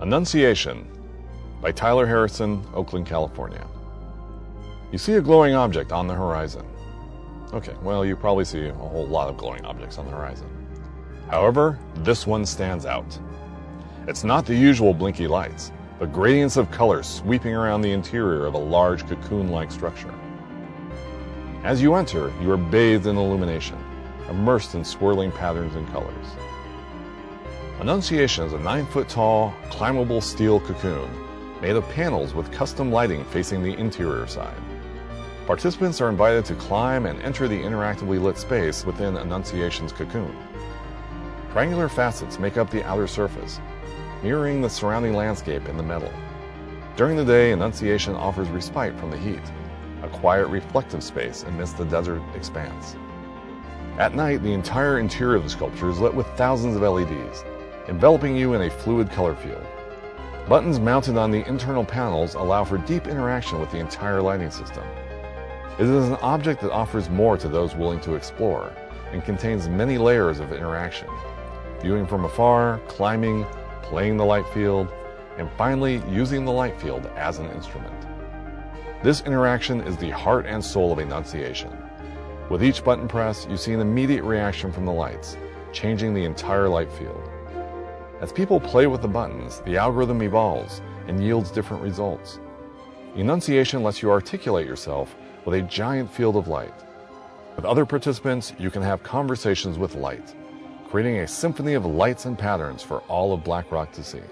Annunciation by Tyler Harrison, Oakland, California. You see a glowing object on the horizon. Okay, well, you probably see a whole lot of glowing objects on the horizon. However, this one stands out. It's not the usual blinky lights, but gradients of color sweeping around the interior of a large cocoon like structure. As you enter, you are bathed in illumination, immersed in swirling patterns and colors. Annunciation is a 9 foot tall, climbable steel cocoon made of panels with custom lighting facing the interior side. Participants are invited to climb and enter the interactively lit space within Annunciation's cocoon. Triangular facets make up the outer surface, mirroring the surrounding landscape in the metal. During the day, Annunciation offers respite from the heat, a quiet reflective space amidst the desert expanse. At night, the entire interior of the sculpture is lit with thousands of LEDs, enveloping you in a fluid color field. Buttons mounted on the internal panels allow for deep interaction with the entire lighting system. It is an object that offers more to those willing to explore and contains many layers of interaction. Viewing from afar, climbing, playing the light field, and finally using the light field as an instrument. This interaction is the heart and soul of Annunciation. With each button press, you see an immediate reaction from the lights, changing the entire light field. As people play with the buttons, the algorithm evolves and yields different results. Enunciation lets you articulate yourself with a giant field of light. With other participants, you can have conversations with light, creating a symphony of lights and patterns for all of Black Rock to see.